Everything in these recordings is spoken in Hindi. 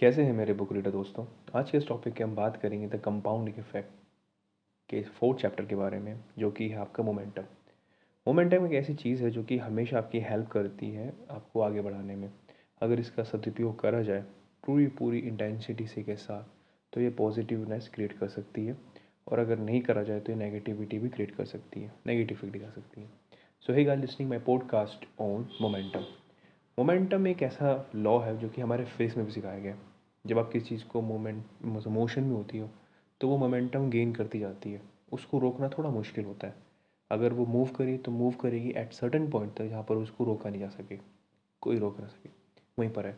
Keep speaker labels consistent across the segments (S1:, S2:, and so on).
S1: कैसे हैं मेरे बुक रीडर दोस्तों? आज के इस टॉपिक की हम बात करेंगे द कंपाउंडिंग इफ़ेक्ट के फोर्थ चैप्टर के बारे में, जो कि है आपका मोमेंटम मोमेंटम एक ऐसी चीज़ है जो कि हमेशा आपकी हेल्प करती है आपको आगे बढ़ाने में। अगर इसका सदुपयोग करा जाए पूरी पूरी इंटेंसिटी से के साथ तो ये पॉजिटिवनेस क्रिएट कर सकती है। और अगर नहीं करा जाए तो ये नेगेटिविटी भी क्रिएट कर सकती है नेगेटिविटी दिखा सकती है। So he gal listening my podcast on momentum momentum एक ऐसा लॉ है जो कि हमारे फेस में भी सिखाया गया है। जब आप किसी चीज़ को मोमेंट मोशन में होती हो तो वो मोमेंटम गेन करती जाती है। उसको रोकना थोड़ा मुश्किल होता है। अगर वो मूव करे तो मूव करेगी एट सर्टन पॉइंट तक, जहाँ पर उसको रोका नहीं जा सके। कोई रोक ना सके। वहीं पर है।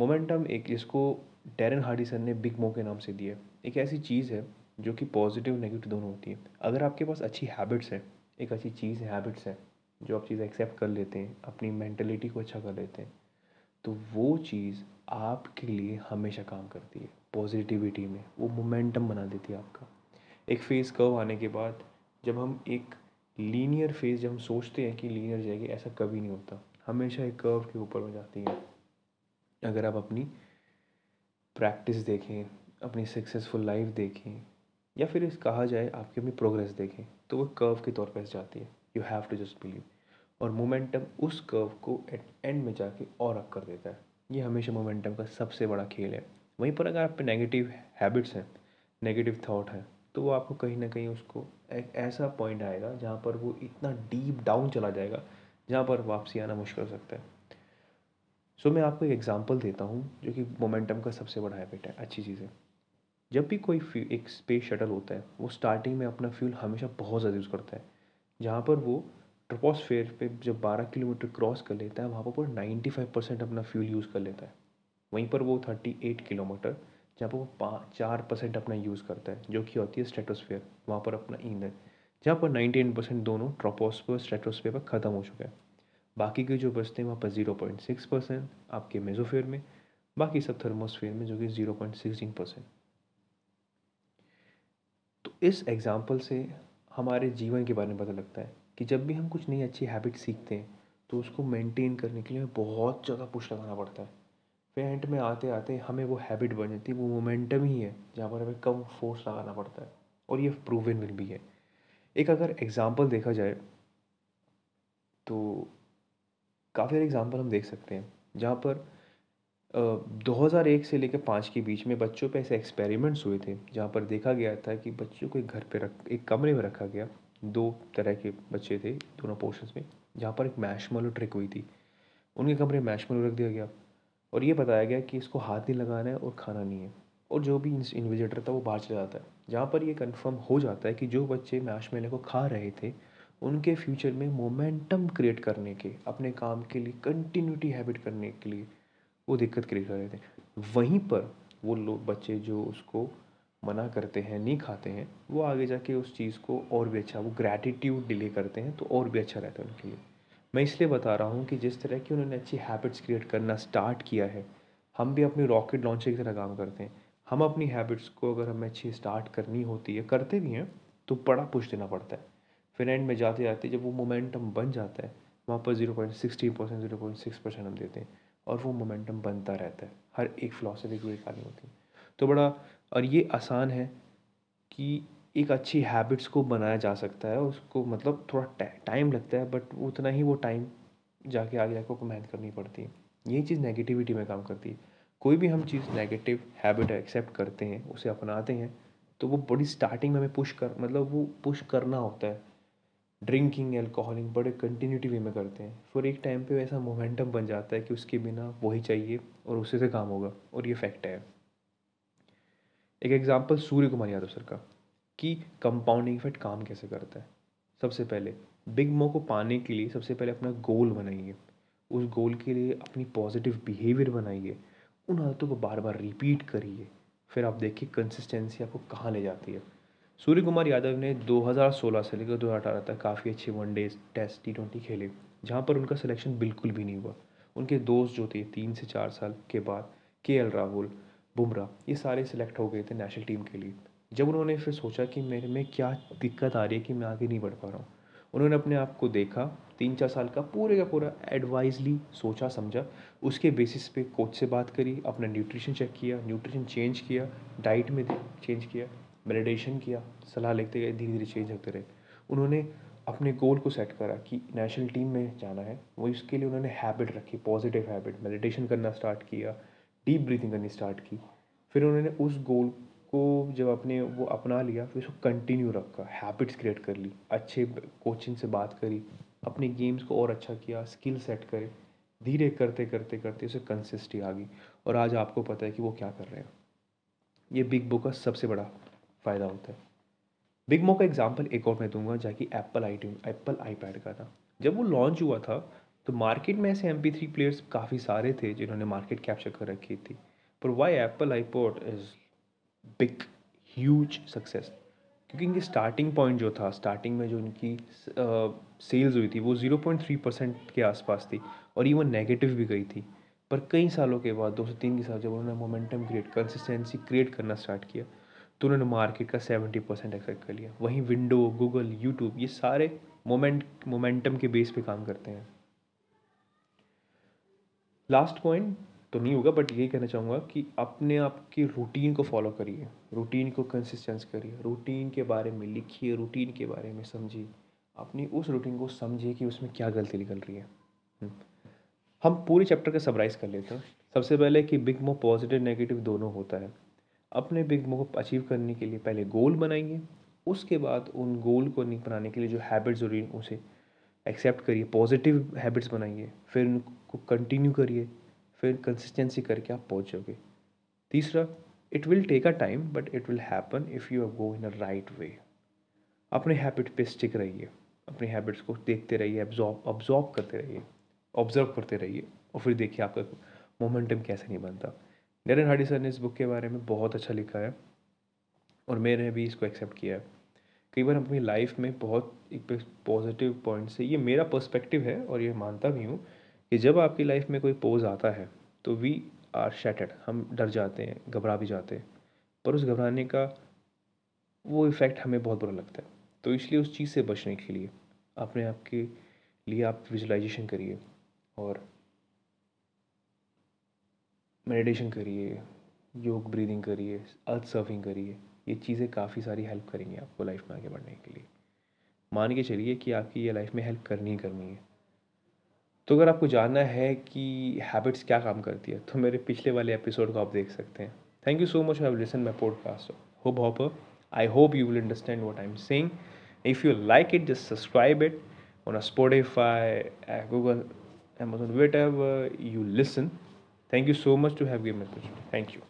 S1: मोमेंटम एक इसको डेरन हार्डिसन ने बिग मो के नाम से दिया एक ऐसी चीज़ है, जो कि पॉजिटिव नेगेटिव दोनों होती है। अगर आपके पास अच्छी हैबिट्स हैं, एक अच्छी चीज़ हैबिट्स है, जो आप चीज़ एक्सेप्ट कर लेते हैं, अपनी मैंटलिटी को अच्छा कर लेते हैं तो वो चीज़ आपके लिए हमेशा काम करती है। पॉजिटिविटी में, वो मोमेंटम बना देती है आपका। एक फेस कर्व आने के बाद, जब हम एक लीनियर फेस जब हम सोचते हैं कि लीनियर जाएगी, ऐसा कभी नहीं होता। हमेशा एक कर्व के ऊपर हो जाती है। अगर आप अपनी प्रैक्टिस देखें, अपनी सक्सेसफुल लाइफ देखें, या फिर इस कहा जाए, आपकी अपनी प्रोग्रेस देखें तो वो कर्व के तौर पर जाती है। You have to just believe और मोमेंटम उस कर्व को एट एंड में जाके और अप कर देता है। ये हमेशा मोमेंटम का सबसे बड़ा खेल है। वहीं पर अगर आप पे नेगेटिव हैबिट्स हैं नेगेटिव थाट है तो वो आपको कहीं ना कहीं उसको एक ऐसा पॉइंट आएगा जहाँ पर वो इतना डीप डाउन चला जाएगा जहाँ पर वापसी आना मुश्किल हो सकता है। सो so, मैं आपको एक एग्जांपल देता हूँ जो कि मोमेंटम का सबसे बड़ा हैबिट है अच्छी चीज़। है जब भी कोई एक स्पेस शटल होता है वो स्टार्टिंग में अपना फ्यूल हमेशा बहुत ज़्यादा यूज़ करता है जहाँ पर वो ट्रोपोस्फेयर पे जब 12 किलोमीटर क्रॉस कर लेता है, वहाँ पर नाइन्टी फाइव परसेंट अपना फ्यूल यूज़ कर लेता है। वहीं पर वो थर्टी एट किलोमीटर, जहाँ पर वो पाँच चार परसेंट अपना यूज़ करता है, जो कि होती है स्टेटोस्फेयर वहाँ पर अपना ईंधन। जहाँ पर नाइन्टी एट परसेंट दोनों ट्रोपोस्फेयर स्टेटोस्फेयर पर ख़त्म हो चुका है। बाकी के जो बचते हैं, वहाँ पर ज़ीरो पॉइंट सिक्स परसेंट आपके मेजोफेयर में, बाकी सब थर्मोस्फेयर में, जो कि ज़ीरो पॉइंट सिक्सटीन परसेंट तो इस एग्ज़ाम्पल से हमारे जीवन के बारे में पता लगता है। कि जब भी हम कुछ नई अच्छी हैबिट सीखते हैं तो उसको मेंटेन करने के लिए हमें बहुत ज़्यादा पुश लगाना पड़ता है। फिर एंड में आते आते हमें वो हैबिट बन जाती है, वो मोमेंटम ही है, जहाँ पर हमें कम फोर्स लगाना पड़ता है। और ये प्रूवन विल भी है। एक अगर एग्ज़ाम्पल देखा जाए तो काफ़ी सारे एग्ज़ाम्पल हम देख सकते हैं, जहाँ पर दो हज़ार एक से लेकर पाँच के बीच में बच्चों पे ऐसे एक्सपेरिमेंट्स हुए थे, जहाँ पर देखा गया था कि बच्चों को एक घर पे रख, एक कमरे में रखा गया दो तरह के बच्चे थे दोनों पोर्शंस में, जहाँ पर एक मैशमलो ट्रिक हुई थी। उनके कमरे में मैशमलो रख दिया गया और ये बताया गया कि इसको हाथ नहीं लगाना है और खाना नहीं है। और जो भी इन्विजिटर था वो बाहर चला जाता है, जहाँ पर ये कन्फर्म हो जाता है कि जो बच्चे मैशमेले को खा रहे थे, उनके फ्यूचर में मोमेंटम क्रिएट करने के, अपने काम के लिए कंटिन्यूटी हैबिट करने के लिए वो दिक्कत क्रिएट कर रहे थे। वहीं पर वो लोग बच्चे जो उसको मना करते हैं, नहीं खाते हैं, वो आगे जाके उस चीज़ को और भी अच्छा वो ग्रैटिट्यूड डिले करते हैं तो और भी अच्छा रहता है उनके लिए। मैं इसलिए बता रहा हूँ कि जिस तरह की उन्होंने अच्छी हैबिट्स क्रिएट करना स्टार्ट किया है, हम भी अपनी रॉकेट लॉन्चर की तरह काम करते हैं। हम अपनी हैबिट्स को अगर हमें अच्छी स्टार्ट करनी होती है, करते भी हैं तो बड़ा पुश देना पड़ता है। फिर एंड में जाते जाते जब वो मोमेंटम बन जाता है, वहाँ पर zero point sixteen percent zero point six percent हम देते हैं और वो मोमेंटम बनता रहता है। हर एक फिलोसफी की एक कहानी होती है। तो बड़ा और ये आसान है कि एक अच्छी हैबिट्स को बनाया जा सकता है, उसको मतलब थोड़ा टाइम लगता है बट उतना ही वो टाइम जाके आगे जाकर को मेहनत करनी पड़ती है। यही चीज़ नेगेटिविटी में काम करती है। कोई भी हम चीज़ नेगेटिव हैबिट एक्सेप्ट करते हैं, उसे अपनाते हैं तो वो बड़ी स्टार्टिंग में हमें पुश कर मतलब वो पुश करना होता है। ड्रिंकिंग एल्कोहलिंग बड़े कंटिन्यूटी वे में करते हैं। फिर एक टाइम पे वैसा मोमेंटम बन जाता है कि उसके बिना वही चाहिए और उसी से काम होगा और ये फैक्ट है। एक एग्जांपल सूर्य कुमार यादव सर का, कि कंपाउंडिंग इफ़ेक्ट काम कैसे करता है। सबसे पहले बिग मो को पाने के लिए सबसे पहले अपना गोल बनाइए। उस गोल के लिए अपनी पॉजिटिव बिहेवियर बनाइए। उन आदतों को बार बार रिपीट करिए। फिर आप देखिए कंसिस्टेंसी आपको कहाँ ले जाती है। सूर्य कुमार यादव ने 2016 से लेकर 2018 तक काफ़ी अच्छे वनडे टेस्ट टी ट्वेंटी खेले, जहाँ पर उनका सिलेक्शन बिल्कुल भी नहीं हुआ। उनके दोस्त जो थे, तीन से चार साल के बाद के एल राहुल बुमराह, ये सारे सिलेक्ट हो गए थे नेशनल टीम के लिए। जब उन्होंने फिर सोचा कि मेरे में क्या दिक्कत आ रही है कि मैं आगे नहीं बढ़ पा रहा हूँ, उन्होंने अपने आप को देखा तीन चार साल का पूरे का पूरा एडवाइजली सोचा, समझा। उसके बेसिस पे कोच से बात करी, अपना न्यूट्रिशन चेक किया न्यूट्रिशन चेंज किया डाइट में चेंज किया मेडिटेशन किया, सलाह लेते गए धीरे धीरे चेंज होते रहे। उन्होंने अपने गोल को सेट करा कि नेशनल टीम में जाना है। वो इसके लिए उन्होंने हैबिट रखी पॉजिटिव हैबिट मेडिटेशन करना स्टार्ट किया डीप ब्रीथिंग करनी स्टार्ट की। फिर उन्होंने उस गोल को जब अपने वो अपना लिया, फिर उसको कंटिन्यू रखा हैबिट्स क्रिएट कर ली, अच्छे कोचिंग से बात करी, अपने गेम्स को और अच्छा किया स्किल सेट करे, धीरे करते करते करते उसे कंसिस्टी आ गई। और आज आपको पता है कि वो क्या कर रहे हैं। ये बिग बुक का सबसे बड़ा फ़ायदा होता है। बिग मो का एग्ज़ाम्पल एक और मैं दूँगा, जाकि एप्पल आई एप्पल आईपैड का था। जब वो लॉन्च हुआ था तो मार्केट में ऐसे एमपी थ्री प्लेयर्स काफ़ी सारे थे जिन्होंने मार्केट कैप्चर कर रखी थी। पर why Apple iPod is big huge success क्योंकि इनकी स्टार्टिंग पॉइंट जो था स्टार्टिंग में जो इनकी सेल्स हुई थी, वो ज़ीरो पॉइंट थ्री परसेंट के आसपास थी और इवन नेगेटिव भी गई थी। पर कई सालों के बाद, दो से तीन के साल जब उन्होंने मोमेंटम क्रिएट कंसिस्टेंसी क्रिएट करना स्टार्ट किया तो उन्होंने मार्केट का सेवेंटी परसेंट एक्सेप्ट कर लिया। वहीं विंडो गूगल यूट्यूब ये सारे मोमेंट मोमेंटम के बेस पे काम करते हैं। लास्ट पॉइंट तो नहीं होगा बट यही कहना चाहूँगा कि अपने आप की रूटीन को फॉलो करिए। रूटीन को कंसिस्टेंस करिए। रूटीन के बारे में लिखिए रूटीन के बारे में समझिए। अपनी उस रूटीन को समझिए कि उसमें क्या गलती निकल रही है। हम्म। हम पूरे चैप्टर का समराइज़ कर लेते हैं। सबसे पहले कि बिग मो पॉजिटिव नेगेटिव दोनों होता है। अपने बिग मो को अचीव करने के लिए पहले गोल बनाइए। उसके बाद उन गोल को बनाने के लिए जो हैबिट्स ज़रूरी उसे एक्सेप्ट करिए पॉजिटिव हैबिट्स बनाइए, फिर उनको कंटिन्यू करिए, फिर कंसिस्टेंसी करके आप पहुँच जाओगे। तीसरा it will take a time but it will happen if you go in a right way अपने हैबिट पे स्टिक रहिए, अपने हैबिट्स को देखते रहिए अब्जॉर्ब अब्जॉर्ब करते रहिए ऑब्ज़र्व करते रहिए, और फिर देखिए आपका मोमेंटम कैसे नहीं बनता। डेरन हार्डी सर ने इस बुक के बारे में बहुत अच्छा लिखा है, और मैंने भी इसको एक्सेप्ट किया है। कई बार अपनी लाइफ में बहुत एक पॉजिटिव पॉइंट से, ये मेरा पर्सपेक्टिव है और ये मानता भी हूँ कि जब आपकी लाइफ में कोई पोज आता है तो वी आर शैटेड हम डर जाते हैं, घबरा भी जाते हैं, पर उस घबराने का वो इफ़ेक्ट हमें बहुत बुरा लगता है। तो इसलिए उस चीज़ से बचने के लिए अपने आप के लिए आप विजुलाइजेशन करिए और मेडिटेशन करिए योग ब्रीदिंग करिए अर्थ सर्फिंग करिए। ये चीज़ें काफ़ी सारी हेल्प करेंगी आपको लाइफ में आगे बढ़ने के लिए मान के चलिए कि आपकी ये लाइफ में हेल्प करनी ही करनी है तो अगर आपको जानना है कि हैबिट्स क्या काम करती है तो मेरे पिछले वाले एपिसोड को आप देख सकते हैं thank you so much have listen my podcast hope hope I hope you will understand what I am saying if you like it just subscribe it on a Spotify, Google, Amazon, whatever you listen. Thank you so much to have given me. Thank you.